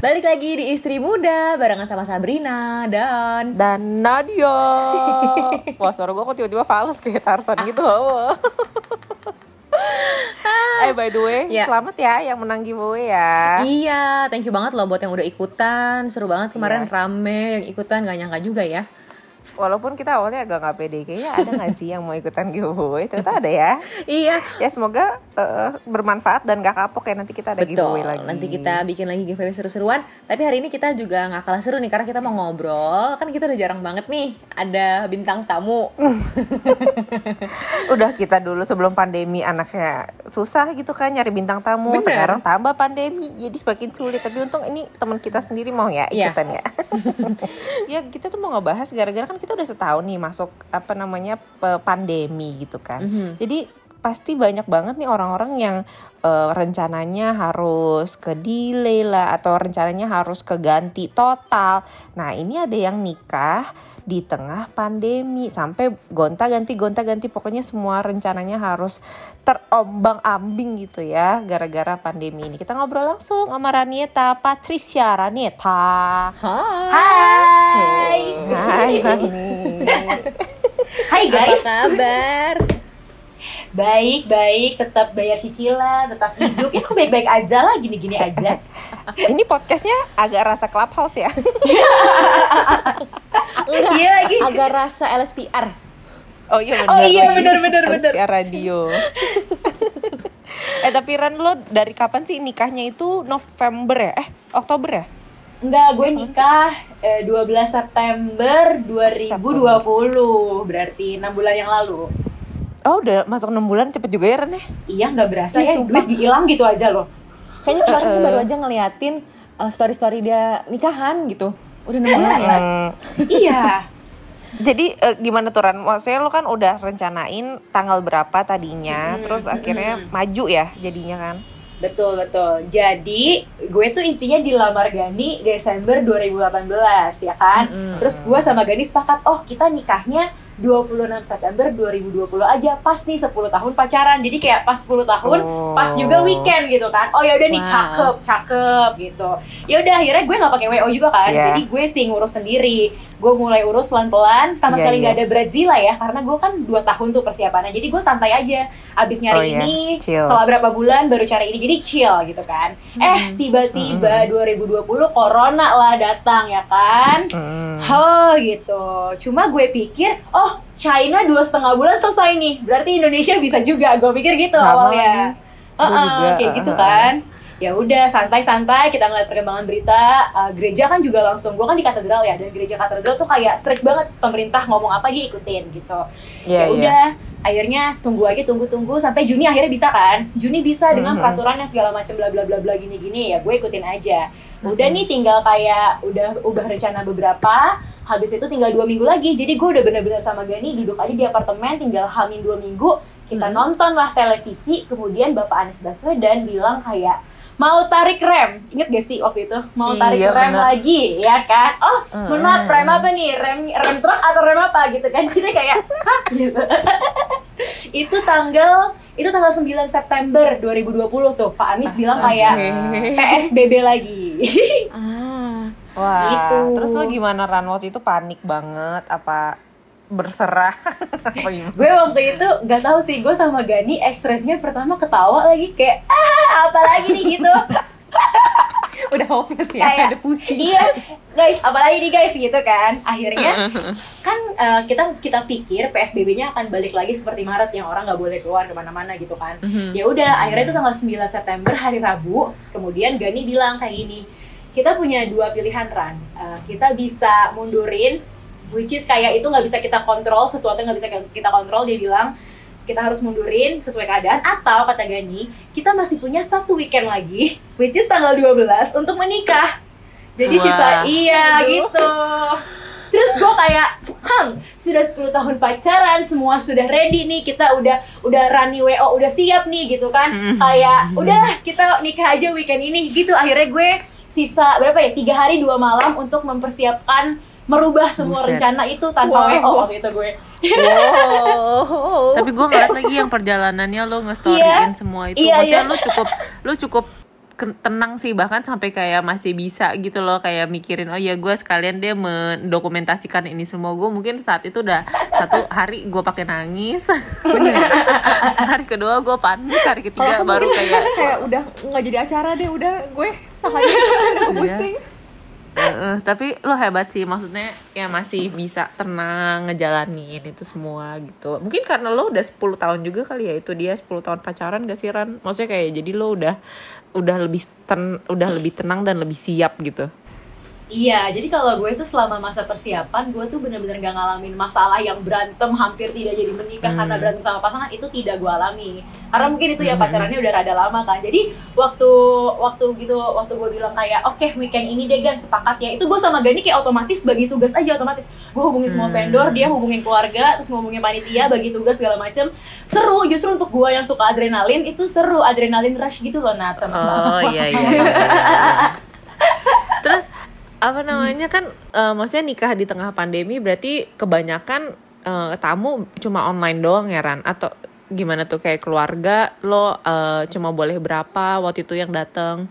Balik lagi di Istri Muda barengan sama Sabrina dan dan Nadia. Wah suara gue kok tiba-tiba fals kayak Tarsan gitu. eh by the way, Ya. selamat ya yang menang giveaway ya. Iya, thank you banget loh buat yang udah ikutan. Seru banget kemarin Iya. rame yang ikutan gak nyangka juga ya. Walaupun kita awalnya agak nggak pede, kayaknya ada nggak sih yang mau ikutan giveaway? Ternyata ada ya. Iya, Ya semoga eh, bermanfaat dan gak kapok ya nanti kita ada betul. giveaway lagi. Nanti kita bikin lagi giveaway seru-seruan. Tapi hari ini kita juga nggak kalah seru nih karena kita mau ngobrol. Kan kita udah jarang banget nih ada bintang tamu. Udah kita dulu sebelum pandemi anaknya susah gitu kan nyari bintang tamu. Bener. Sekarang tambah pandemi jadi semakin sulit. Tapi untung ini teman kita sendiri mau ya Iya. ikutan ya. ya kita tuh mau ngebahas gara-gara kan kita udah setahun nih masuk apa namanya pandemi gitu kan. Mhm. Jadi pasti banyak banget nih orang-orang yang eh, rencananya harus ke delay lah atau rencananya harus keganti total. Nah ini ada yang nikah di tengah pandemi sampai gonta-ganti gonta-ganti pokoknya semua rencananya harus terombang-ambing gitu ya gara-gara pandemi ini. Kita ngobrol langsung sama Ranieta Patricia Ranieta. Hai. Hai. Hai. Hai Apa guys. kabar? Baik, baik, tetap bayar cicilan, tetap hidup. Ya aku baik-baik aja lah, gini-gini aja. Ini podcastnya agak rasa clubhouse ya. Enggak, Iya lagi. agak rasa LSPR. Oh iya benar. Oh iya, benar, benar, benar. via radio. eh tapi Ran lo dari kapan sih nikahnya itu November ya? Eh Oktober ya? Enggak, gue nikah eh, 12 September 2020. Berarti 6 bulan yang lalu. Oh udah masuk 6 bulan cepet juga ya Ran ya? Iya, nggak berasa Iya, ya. sumpah. Duit hilang gitu aja loh. Kayaknya kemarin tuh baru aja ngeliatin uh, story-story dia nikahan gitu. Udah enam bulan ya. Hmm, iya. jadi eh, gimana tuh Ran? Maksudnya lo kan udah rencanain tanggal berapa tadinya, Mm-mm, terus akhirnya mm-mm. maju ya jadinya kan? Betul, betul. Jadi, gue tuh intinya dilamar Gani Desember 2018, ya kan? Mm-mm. Terus gue sama Gani sepakat, oh kita nikahnya 26 September 2020 aja, pas nih 10 tahun pacaran. Jadi kayak pas 10 tahun, Oh. pas juga weekend gitu kan. Oh ya udah nih Wow. cakep, cakep gitu. Ya udah akhirnya gue nggak pakai WO juga kan. Iya. Jadi gue sih ngurus sendiri. Gue mulai urus pelan-pelan, sama Iya, sekali nggak ada Brazil ya, karena gue kan 2 tahun tuh persiapannya. Jadi gue santai aja. Abis nyari Oh, iya. ini, Chill. setelah berapa bulan baru cari ini. Jadi chill gitu kan. Eh tiba-tiba 2020 corona lah datang ya kan. Hmm. Oh gitu. Cuma gue pikir, oh China dua setengah bulan selesai nih. Berarti Indonesia bisa juga. Gue pikir gitu Sama awalnya. Heeh, juga, kayak gitu kan. Ya udah santai-santai kita ngeliat perkembangan berita. Uh, gereja kan juga langsung. Gue kan di katedral ya. Dan gereja katedral tuh kayak strict banget. Pemerintah ngomong apa dia ikutin gitu. Iya, ya iya. udah. Akhirnya tunggu aja tunggu-tunggu sampai Juni akhirnya bisa kan? Juni bisa dengan Mhm. peraturan yang segala macam bla bla bla bla gini-gini ya gue ikutin aja. Udah Mhm. nih tinggal kayak udah ubah rencana beberapa, habis itu tinggal dua minggu lagi. Jadi gue udah bener-bener sama Gani duduk aja di apartemen, tinggal hamin dua minggu, kita Mhm. nonton lah televisi. Kemudian Bapak Anies Baswedan bilang kayak mau tarik rem, inget gak sih waktu itu? Mau tarik Iya, rem bener. lagi, ya kan? Oh, Mhm. mohon maaf, rem apa nih? Rem rem truk atau rem apa gitu kan? Kita kayak, hah? Gitu. itu tanggal itu tanggal 9 September 2020 tuh Pak Anies bilang kayak. PSBB lagi. Ah, Wah, Gitu. terus lo gimana Ran waktu itu panik banget apa berserah gue waktu itu nggak tahu sih gue sama Gani ekspresinya pertama ketawa lagi kayak ah apa lagi nih gitu. udah hopeless ya, Kayak, ada pusing. iya guys apalagi nih guys gitu kan akhirnya kan eh, kita kita pikir PSBB-nya akan balik lagi seperti Maret yang orang nggak boleh keluar ke mana-mana gitu kan Mhm. ya udah akhirnya itu tanggal 9 September hari Rabu kemudian Gani bilang kayak gini kita punya dua pilihan Ran Eh, kita bisa mundurin which is kayak itu nggak bisa kita kontrol sesuatu yang nggak bisa kita kontrol dia bilang kita harus mundurin sesuai keadaan. Atau kata Gani kita masih punya satu weekend lagi which is tanggal 12 untuk menikah. Jadi Wah. sisa iya Aduh. gitu. Terus gue kayak Hang sudah 10 tahun pacaran semua sudah ready nih kita udah udah runny wo udah siap nih gitu kan. Kayak udah kita nikah aja weekend ini. Gitu akhirnya gue sisa berapa ya tiga hari dua malam untuk mempersiapkan merubah semua Buset. rencana itu tanpa Wow. wo waktu itu gue Wow. Tapi gue ngeliat lagi yang perjalanannya lo nge-storyin Iya. semua itu. Iya, Maksudnya iya. lo cukup lo cukup tenang sih bahkan sampai kayak masih bisa gitu loh kayak mikirin oh ya gue sekalian dia mendokumentasikan ini semua gue mungkin saat itu udah satu hari gue pakai nangis hari kedua gue panik hari ketiga aku baru kayak kayak udah nggak jadi acara deh, udah gue sehari udah gue Iya. pusing. Heeh, tapi lo hebat sih maksudnya ya masih bisa tenang ngejalanin itu semua gitu. Mungkin karena lo udah 10 tahun juga kali ya itu dia 10 tahun pacaran gak sih Ran? Maksudnya kayak jadi lo udah udah lebih ten udah lebih tenang dan lebih siap gitu Iya, jadi kalau gue tuh selama masa persiapan, gue tuh bener-bener gak ngalamin masalah yang berantem hampir tidak jadi menikah karena Hmm. berantem sama pasangan itu tidak gue alami. Karena mungkin itu ya Hmm. pacarannya udah rada lama kan. Jadi waktu waktu gitu waktu gue bilang kayak oke weekend ini deh Gan sepakat ya. Itu gue sama Gani kayak otomatis bagi tugas aja otomatis. Gue hubungin semua Hmm. vendor, dia hubungin keluarga, terus ngomongin panitia, bagi tugas segala macem. Seru justru untuk gue yang suka adrenalin itu seru adrenalin rush gitu loh Nat sama oh iya iya, iya, iya. terus apa namanya kan eh, maksudnya nikah di tengah pandemi berarti kebanyakan eh, tamu cuma online doang ya Ran? Atau gimana tuh kayak keluarga lo eh, cuma boleh berapa waktu itu yang datang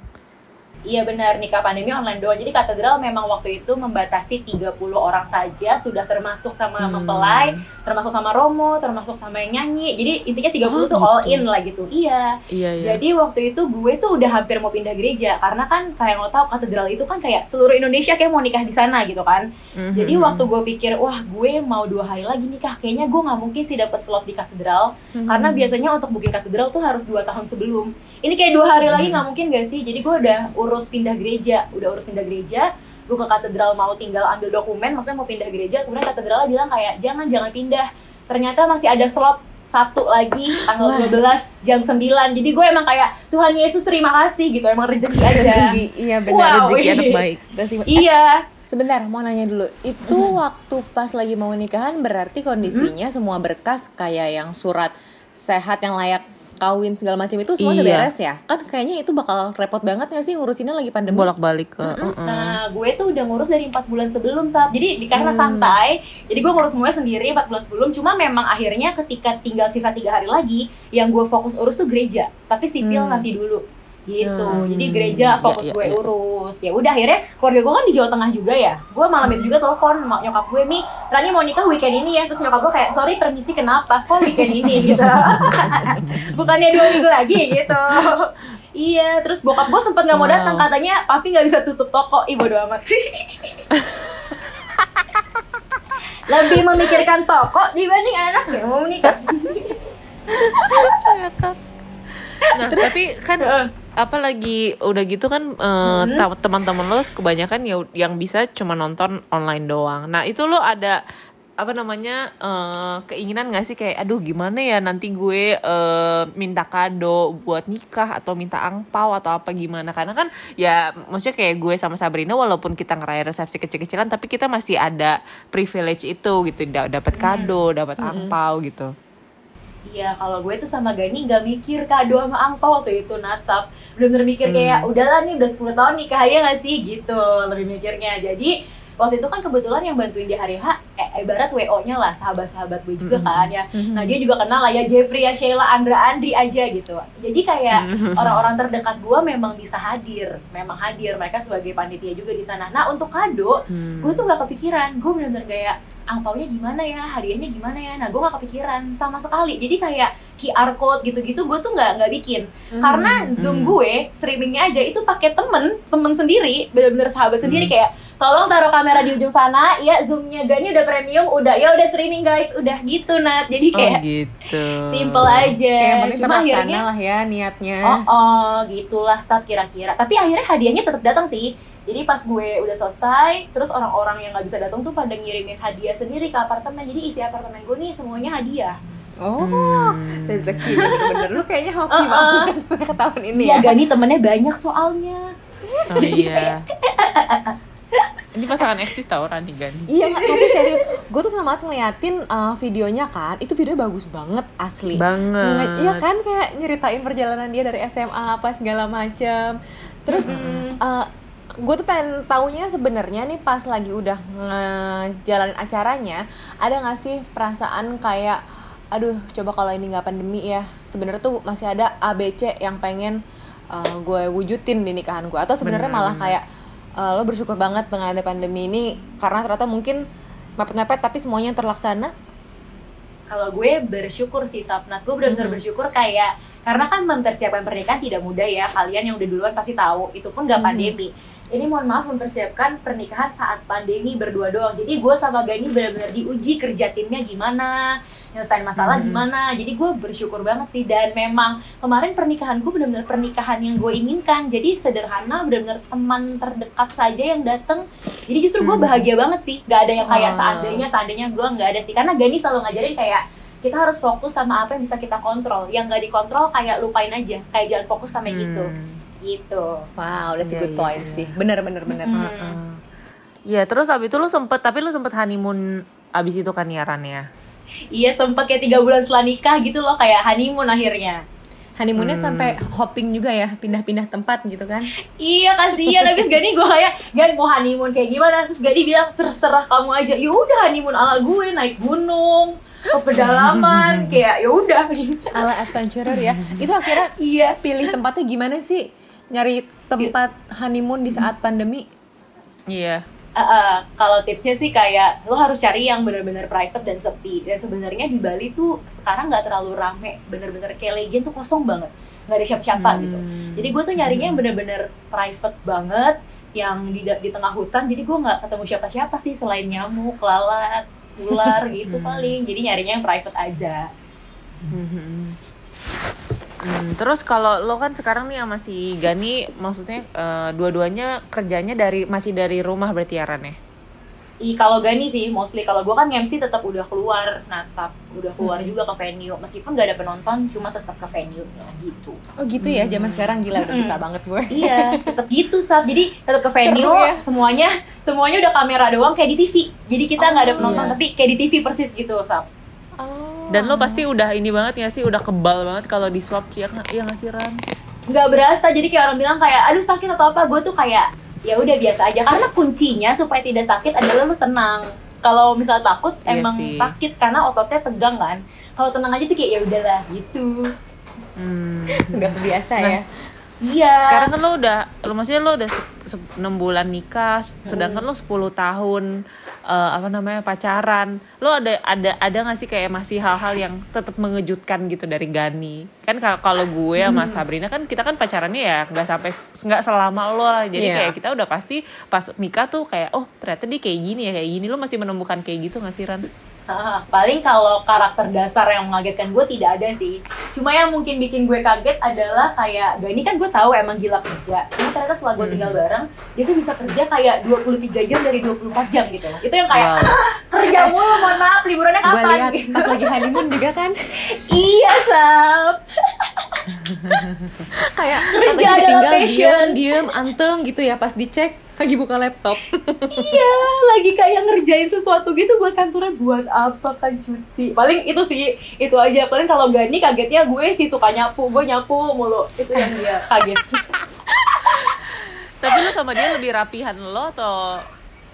Iya benar, nikah pandemi online doang. Jadi katedral memang waktu itu membatasi 30 orang saja, sudah termasuk sama Hmm. mempelai, termasuk sama Romo, termasuk sama yang nyanyi. Jadi intinya 30 Oh, tuh all gitu. in lah gitu. Iya. iya iya Jadi waktu itu gue tuh udah hampir mau pindah gereja karena kan kayak lo tau katedral itu kan kayak seluruh Indonesia kayak mau nikah di sana gitu kan. Mhm. Jadi waktu gue pikir wah gue mau dua hari lagi nikah, kayaknya gue nggak mungkin sih dapet slot di katedral Mhm. karena biasanya untuk booking katedral tuh harus dua tahun sebelum. Ini kayak dua hari lagi nggak mungkin gak sih? Jadi gue udah urus pindah gereja, udah urus pindah gereja. Gue ke katedral mau tinggal ambil dokumen, maksudnya mau pindah gereja. Kemudian katedralnya bilang kayak jangan jangan pindah. Ternyata masih ada slot satu lagi tanggal 12 jam 9 jadi gue emang kayak Tuhan Yesus terima kasih gitu emang rezeki aja Rezeki, iya benar Wow, rezeki iya. anak baik. Iya Sebentar, mau nanya dulu. Itu waktu pas lagi mau nikahan berarti kondisinya semua berkas kayak yang surat sehat yang layak kawin segala macam itu semua udah Iya. beres ya? Kan kayaknya itu bakal repot banget gak sih ngurusinnya lagi pandemi? bolak-balik ke mm-mm. Nah, gue tuh udah ngurus dari empat bulan sebelum, Sab. Jadi, di karena Hmm. santai, jadi gue ngurus semuanya sendiri empat bulan sebelum. Cuma memang akhirnya ketika tinggal sisa tiga hari lagi, yang gue fokus urus tuh gereja. Tapi sipil Hmm. nanti dulu. Gitu. Hmm. Jadi gereja Ya, fokus ya, gue ya. urus. Ya udah akhirnya keluarga gue kan di Jawa Tengah juga ya. Gue malam itu juga telepon nyokap gue, "Mi, Rani mau nikah weekend ini ya." Terus nyokap gue kayak, "Sorry, permisi kenapa? Kok weekend ini?" gitu. Bukannya dua minggu lagi gitu. Iya, terus bokap gue sempet nggak mau Wow. datang katanya papi nggak bisa tutup toko. Ih bodo amat. Lebih memikirkan toko dibanding anaknya mau menikah. nah tapi kan apalagi udah gitu kan eh, Hmm. teman-teman lo kebanyakan ya yang bisa cuma nonton online doang. Nah itu lo ada apa namanya eh, keinginan gak sih kayak aduh gimana ya nanti gue eh, minta kado buat nikah atau minta angpau atau apa gimana? Karena kan ya maksudnya kayak gue sama Sabrina walaupun kita ngerayain resepsi kecil-kecilan tapi kita masih ada privilege itu gitu. Da- dapat kado dapat angpau gitu Iya, kalau gue tuh sama Gani nggak mikir kado sama angpau waktu itu natsap. Bener-bener mikir kayak udahlah nih udah 10 tahun nikah aja nggak sih gitu lebih mikirnya. Jadi waktu itu kan kebetulan yang bantuin di hari H, eh, ibarat WO-nya lah sahabat-sahabat gue juga kan ya. Nah dia juga kenal lah ya Jeffrey ya Sheila Andra Andri aja gitu. Jadi kayak orang-orang terdekat gue memang bisa hadir, memang hadir mereka sebagai panitia juga di sana. Nah untuk kado, Hmm. gue tuh nggak kepikiran gue bener-bener kayak angpaunya gimana ya hadiahnya gimana ya. Nah gue nggak kepikiran sama sekali. Jadi kayak QR code gitu-gitu gue tuh nggak nggak bikin. Karena zoom gue streamingnya aja itu pakai temen temen sendiri bener-bener sahabat sendiri. Kayak tolong taruh kamera di ujung sana ya zoomnya Gani udah premium udah ya udah streaming guys. Udah gitu nat. Jadi oh kayak gitu. simple aja. Ya, yang penting cuma akhirnya lah ya niatnya. Oh, oh gitulah saat kira-kira. Tapi akhirnya hadiahnya tetap datang sih. Jadi pas gue udah selesai, terus orang-orang yang nggak bisa datang tuh pada ngirimin hadiah sendiri ke apartemen. Jadi isi apartemen gue nih semuanya hadiah. Oh, Hmm. rezeki bener-bener lu kayaknya hoki Uh-uh. banget ke tahun ini Iya, ya. Gani temennya banyak soalnya. Oh iya. Ini pasangan eksis tau Rani kan? Iya nggak, tapi serius, gue tuh banget ngeliatin uh, videonya kan, itu videonya bagus banget asli. Banget. Nge- Iya kan kayak nyeritain perjalanan dia dari SMA apa segala macem. Terus gue tuh pengen taunya sebenarnya nih pas lagi udah ngejalanin acaranya, ada nggak sih perasaan kayak, aduh coba kalau ini nggak pandemi ya, sebenarnya tuh masih ada ABC yang pengen uh, gue wujudin di nikahan gue atau sebenarnya malah kayak uh, lo bersyukur banget dengan ada pandemi ini karena ternyata mungkin mepet-mepet tapi semuanya terlaksana. Kalau gue bersyukur sih Sapnat. Gue benar-benar Mhm. bersyukur kayak karena kan mempersiapkan pernikahan tidak mudah ya. Kalian yang udah duluan pasti tahu itu pun gak pandemi ini mohon maaf mempersiapkan pernikahan saat pandemi berdua doang. Jadi gue sama Gani benar-benar diuji kerja timnya gimana nyelesain masalah Mhm. gimana. Jadi gue bersyukur banget sih. Dan memang kemarin pernikahan gue benar-benar pernikahan yang gue inginkan. Jadi sederhana benar-benar teman terdekat saja yang datang jadi justru gue Mhm. bahagia banget sih. Gak ada yang kayak Oh. seandainya seandainya gue nggak ada sih. Karena Gani selalu ngajarin kayak kita harus fokus sama apa yang bisa kita kontrol. Yang nggak dikontrol kayak lupain aja. Kayak jangan fokus sama yang itu. Hmm. Gitu. Wow that's a Iya, good iya, point iya. sih. Bener bener bener. Mhm. Heeh. Iya, terus abis itu lu sempet, tapi lu sempet honeymoon abis itu kan ya Ran ya? iya sempat kayak tiga bulan setelah nikah gitu loh kayak honeymoon akhirnya. Honeymoonnya Hmm. sampai hopping juga ya pindah-pindah tempat gitu kan? Iya kasihan. Habis Gani gue kayak Gani mau honeymoon kayak gimana? Terus Gani bilang terserah kamu aja. Ya udah honeymoon ala gue naik gunung ke pedalaman kayak ya udah. Gitu ala adventurer ya. Itu akhirnya iya. pilih tempatnya gimana sih nyari tempat honeymoon di saat pandemi? Iya. Uh, uh, kalau tipsnya sih kayak lo harus cari yang benar-benar private dan sepi. Dan sebenarnya di Bali tuh sekarang nggak terlalu rame. Bener-bener kayak Legian tuh kosong banget. Nggak ada siapa-siapa gitu. Hmm. jadi gue tuh nyarinya yang bener-bener private banget yang di di tengah hutan. Jadi gue nggak ketemu siapa-siapa sih selain nyamuk lalat ular gitu paling. Jadi nyarinya yang private aja. Mhm. Hmm, terus kalau lo kan sekarang nih sama si Gani, maksudnya eh, dua-duanya kerjanya dari masih dari rumah berarti ya Ran ya? Ih, kalau Gani sih mostly. Kalau gue kan MC tetap udah keluar natsap udah keluar juga ke venue. Meskipun gak ada penonton cuma tetap ke venue gitu. Oh gitu ya? Zaman sekarang? Gila udah suka banget gue. Iya tetap gitu sab jadi tetap ke venue Seru ya. semuanya semuanya udah kamera doang kayak di TV jadi kita nggak ada Oh, penonton iya. tapi kayak di TV persis gitu sab oh. Dan lo pasti udah ini banget ya sih, udah kebal banget kalau di swab ya nggak? Ya nggak sih Ran? nggak berasa. Jadi kayak orang bilang kayak aduh sakit atau apa. Gue tuh kayak ya udah biasa aja. Karena kuncinya supaya tidak sakit adalah lu tenang. Kalau misalnya takut Iya emang sih. sakit karena ototnya tegang kan? Kalau tenang aja tuh kayak ya udahlah gitu. Hmm. udah biasa Nah, ya? Iya. Sekarang kan lo udah, lo maksudnya lo udah se- se- 6 bulan nikah, sedangkan lo 10 tahun eh, apa namanya pacaran. Lo ada ada ada nggak sih kayak masih hal-hal yang tetap mengejutkan gitu dari Gani? Kan kal- kalau gue sama Sabrina kan kita kan pacarannya ya nggak sampai nggak selama lo lah. Jadi Iya. kayak kita udah pasti pas nikah tuh kayak oh ternyata dia kayak gini ya kayak gini. Lo masih menemukan kayak gitu nggak sih Ran? Paling kalau karakter dasar yang mengagetkan gue tidak ada sih. Cuma yang mungkin bikin gue kaget adalah kayak Gani kan gue tahu emang gila kerja. Cuma ternyata setelah gue tinggal bareng, dia tuh bisa kerja kayak 23 jam dari 24 jam gitu. Itu yang kayak Wow. "Ah, kerja mulu, mohon maaf liburannya gue kapan? lihat Gitu. pas lagi honeymoon juga kan iya, Sab. kayak Kerja adalah passion. diem diem anteng gitu ya pas dicek lagi buka laptop iya, lagi kayak ngerjain sesuatu gitu buat kantornya buat apa kan cuti. Paling itu sih, itu aja. Paling kalau Gani kagetnya gue sih suka nyapu, gue nyapu mulu. Itu yang dia kaget. Tapi lo sama dia lebih rapihan lo atau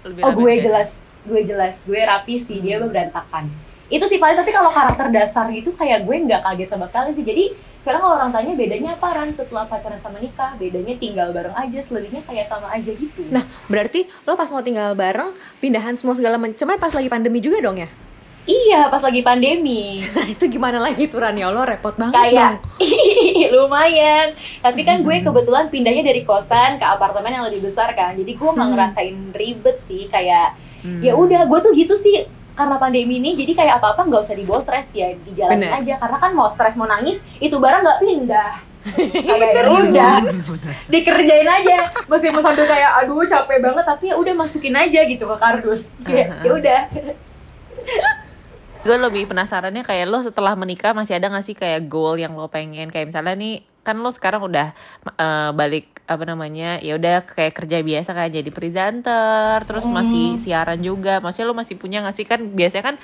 lebih Oh gue dia? jelas, gue jelas, gue rapi sih dia berantakan. Itu sih paling tapi kalau karakter dasar gitu kayak gue nggak kaget sama sekali sih. Jadi sekarang kalau orang tanya bedanya apa Ran setelah pacaran sama nikah? Bedanya tinggal bareng aja, selebihnya kayak sama aja gitu. nah berarti lo pas mau tinggal bareng pindahan semua segala macamnya pas lagi pandemi juga dong ya iya pas lagi pandemi. nah itu gimana lagi tuh Ran ya Allah repot banget kayak dong lumayan. Tapi kan gue kebetulan pindahnya dari kosan ke apartemen yang lebih besar kan. Jadi gue Hmm. ngerasain ribet sih kayak Hmm. ya udah gue tuh gitu sih karena pandemi ini jadi kayak apa apa nggak usah dibawa stres ya dijalanin Bener. aja. Karena kan mau stres mau nangis itu barang nggak pindah. Kayak ya udah dikerjain aja. Masih mau sambil kayak aduh capek banget tapi ya udah masukin aja gitu ke kardus. Ya udah. Gue lebih penasarannya kayak lo setelah menikah masih ada gak sih kayak goal yang lo pengen? Kayak misalnya nih kan lo sekarang udah eh, balik apa namanya ya udah kayak kerja biasa kayak jadi presenter terus masih siaran juga maksudnya lo masih punya gak sih kan biasanya kan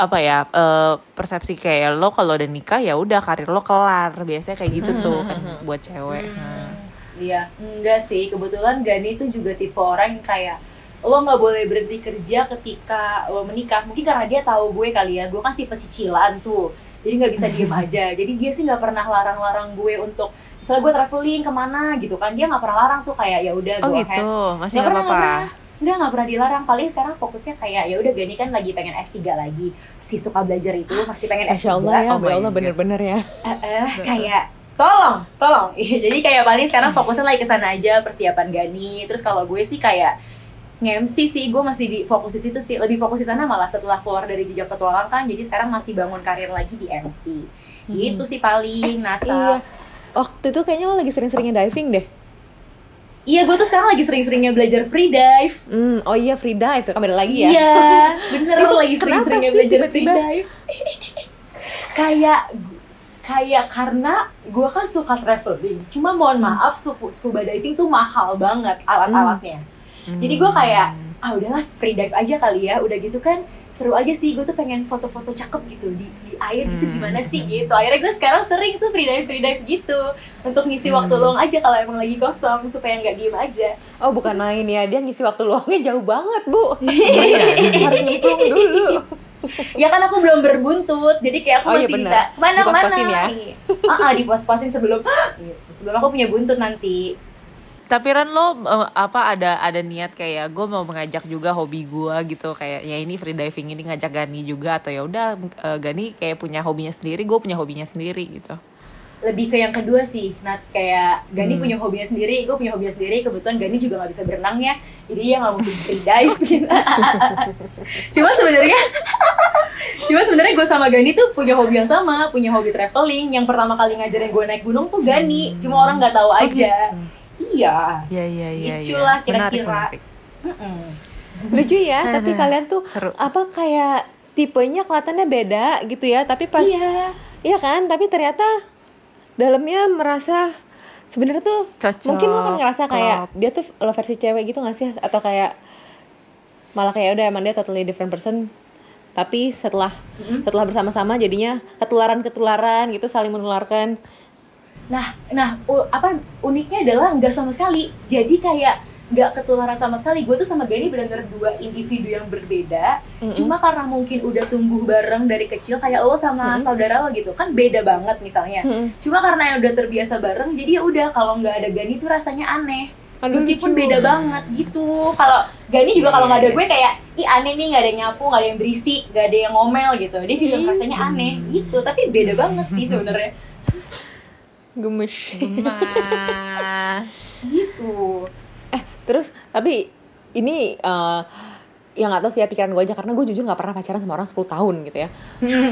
apa ya eh, persepsi kayak lo kalau udah nikah ya udah karir lo kelar biasanya kayak gitu tuh kan buat cewek Nah. Iya, enggak sih. Kebetulan Gani tuh juga tipe orang yang kayak lo nggak boleh berhenti kerja ketika lo menikah. Mungkin karena dia tahu gue kali ya, gue si pecicilan tuh. Jadi nggak bisa diem aja. Jadi dia sih nggak pernah larang-larang gue untuk misalnya gue traveling ke mana gitu kan dia nggak pernah larang tuh kayak ya udah Oh gitu, masih Nggak apa-apa. nggak Enggak, nggak pernah dilarang. Paling sekarang fokusnya kayak ya udah Gani kan lagi pengen S3 lagi. Si suka belajar itu masih pengen S3. Masya Allah ya, Oh ya Allah bener-bener ya. Eh, eh, kayak tolong, tolong. Jadi kayak paling sekarang fokusnya lagi ke sana aja persiapan Gani. Terus kalau gue sih kayak nge-MC sih, gue masih di fokus di situ sih. Lebih fokus di sana malah setelah keluar dari jejak petualang kan. Jadi sekarang masih bangun karir lagi di MC. Gitu sih paling, Natsa. Iya. Waktu itu kayaknya lo lagi sering-seringnya diving deh. Iya, gue tuh sekarang lagi sering-seringnya belajar free dive. Hmm, oh iya free dive tuh kan beda lagi ya. Iya, bener Itu lagi sering-seringnya belajar tiba-tiba? free dive. kayak kayak karena gue kan suka traveling. Cuma mohon maaf, suku- scuba diving tuh mahal banget alat-alatnya. Jadi gue kayak ah udahlah free dive aja kali ya. Udah gitu kan seru aja sih. Gue tuh pengen foto-foto cakep gitu di, di air gitu gimana sih gitu. Akhirnya gue sekarang sering tuh free dive free dive gitu untuk ngisi waktu luang aja kalau emang lagi kosong supaya nggak diem aja. Oh bukan main ya, dia ngisi waktu luangnya jauh banget bu. Iya. Harus nyemplung dulu. ya kan aku belum berbuntut jadi kayak aku Oh, iya masih bener. bisa ke mana ke mana ya? ah ah, dipos-posin sebelum gitu. sebelum aku punya buntut nanti Tapi Ran lo eh, apa ada ada niat kayak gue mau mengajak juga hobi gue gitu. Kayak ya ini free diving ini ngajak Gani juga atau ya udah eh, Gani kayak punya hobinya sendiri, gue punya hobinya sendiri gitu. lebih ke yang kedua sih Nat. Kayak Gani Hmm. punya hobinya sendiri gue punya hobinya sendiri kebetulan Gani juga nggak bisa berenang ya jadi dia nggak mungkin free dive gitu. Cuma sebenarnya cuma sebenarnya gue sama Gani tuh punya hobi yang sama punya hobi traveling. Yang pertama kali ngajarin gue naik gunung tuh Gani cuma orang nggak tahu aja iya Iya iya iya. Itulah iya. Menarik, kira-kira. menarik. Mm-mm. Lucu ya, tapi kalian tuh Seru. apa kayak tipenya kelihatannya beda gitu ya, tapi pas iya Iya kan, tapi ternyata dalamnya merasa sebenarnya tuh Cocok, mungkin lo kan ngerasa kayak klop. dia tuh lo versi cewek gitu gak sih atau kayak malah kayak udah emang dia totally different person tapi setelah setelah bersama-sama jadinya ketularan ketularan gitu saling menularkan Nah, nah u- apa uniknya adalah nggak sama sekali. Jadi kayak nggak ketularan sama sekali. Gue tuh sama Gani benar-benar dua individu yang berbeda. Cuma karena mungkin udah tumbuh bareng dari kecil kayak lo sama saudara lo gitu kan beda banget misalnya. Mm-mm. Cuma karena yang udah terbiasa bareng, jadi ya udah kalau nggak ada Gani tuh rasanya aneh. Aduh, Meskipun lucu. beda banget gitu. Kalau Gani juga Iya, kalau nggak ada iya, gue kayak ih aneh nih nggak ada yang nyapu, nggak ada yang berisik, nggak ada yang ngomel gitu. Dia juga Ih. rasanya aneh gitu. Tapi beda banget sih sebenarnya. Gemes. Gemas. Gitu. eh terus tapi ini eh ya nggak tahu sih ya pikiran gue aja karena gue jujur nggak pernah pacaran sama orang 10 tahun gitu ya.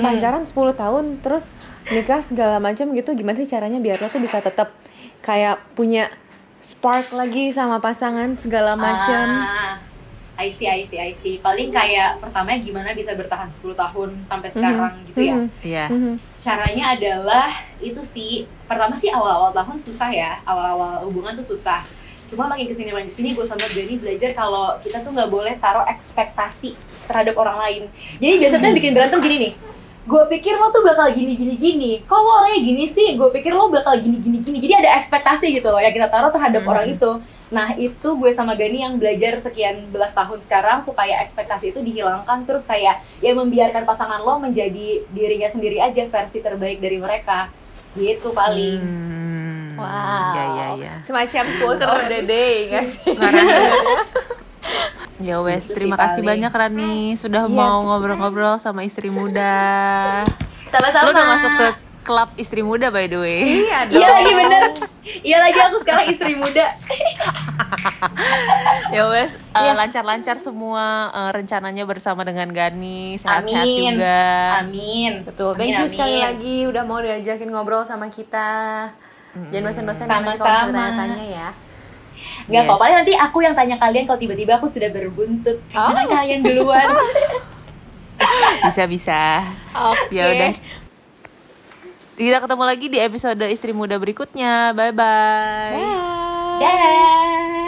Pacaran 10 tahun terus nikah segala macam gitu gimana sih caranya biar lo tuh bisa tetap kayak punya spark lagi sama pasangan segala macam? Ah, I see, I see, I see. Paling kayak pertamanya gimana bisa bertahan 10 tahun sampai sekarang gitu ya. Mhm. Iya. Mhm. Caranya adalah itu sih pertama sih awal-awal tahun susah ya. Awal-awal hubungan tuh susah. Cuma makin ke sini makin ke sini gue sama Gani belajar kalau kita tuh nggak boleh taruh ekspektasi terhadap orang lain. Jadi biasanya bikin berantem gini nih. Gue pikir lo tuh bakal gini gini gini. Kok lo orangnya gini sih? Gue pikir lo bakal gini gini gini. Jadi ada ekspektasi gitu loh yang kita taruh terhadap orang itu. Nah itu gue sama Gani yang belajar sekian belas tahun sekarang supaya ekspektasi itu dihilangkan terus kayak ya membiarkan pasangan lo menjadi dirinya sendiri aja versi terbaik dari mereka gitu paling. Hmm. Wow. Ya ya ya. Semacam quote of the day nggak sih? Ya wes, Itu sih terima kasih paling. banyak Rani sudah Iya. mau ngobrol-ngobrol sama istri muda. Sama-sama. Lo udah masuk ke klub istri muda by the way. Iya Iya lagi bener. Iya lagi aku sekarang istri muda. ya wes, Iya. lancar-lancar semua eh, rencananya bersama dengan Gani, sehat-sehat Amin. juga. Amin. Betul, thank Amin, you sekali amin. lagi udah mau diajakin ngobrol sama kita. Jangan bosan-bosan ya nanti kalau Sama-sama. tanya-tanya ya. Gak Yes. apa-apa nanti aku yang tanya kalian kalau tiba-tiba aku sudah berbuntut. Oh. Karena kalian duluan. Bisa-bisa. Oke. Ya udah. Kita ketemu lagi di episode istri muda berikutnya. Bye bye. Bye. Dadah.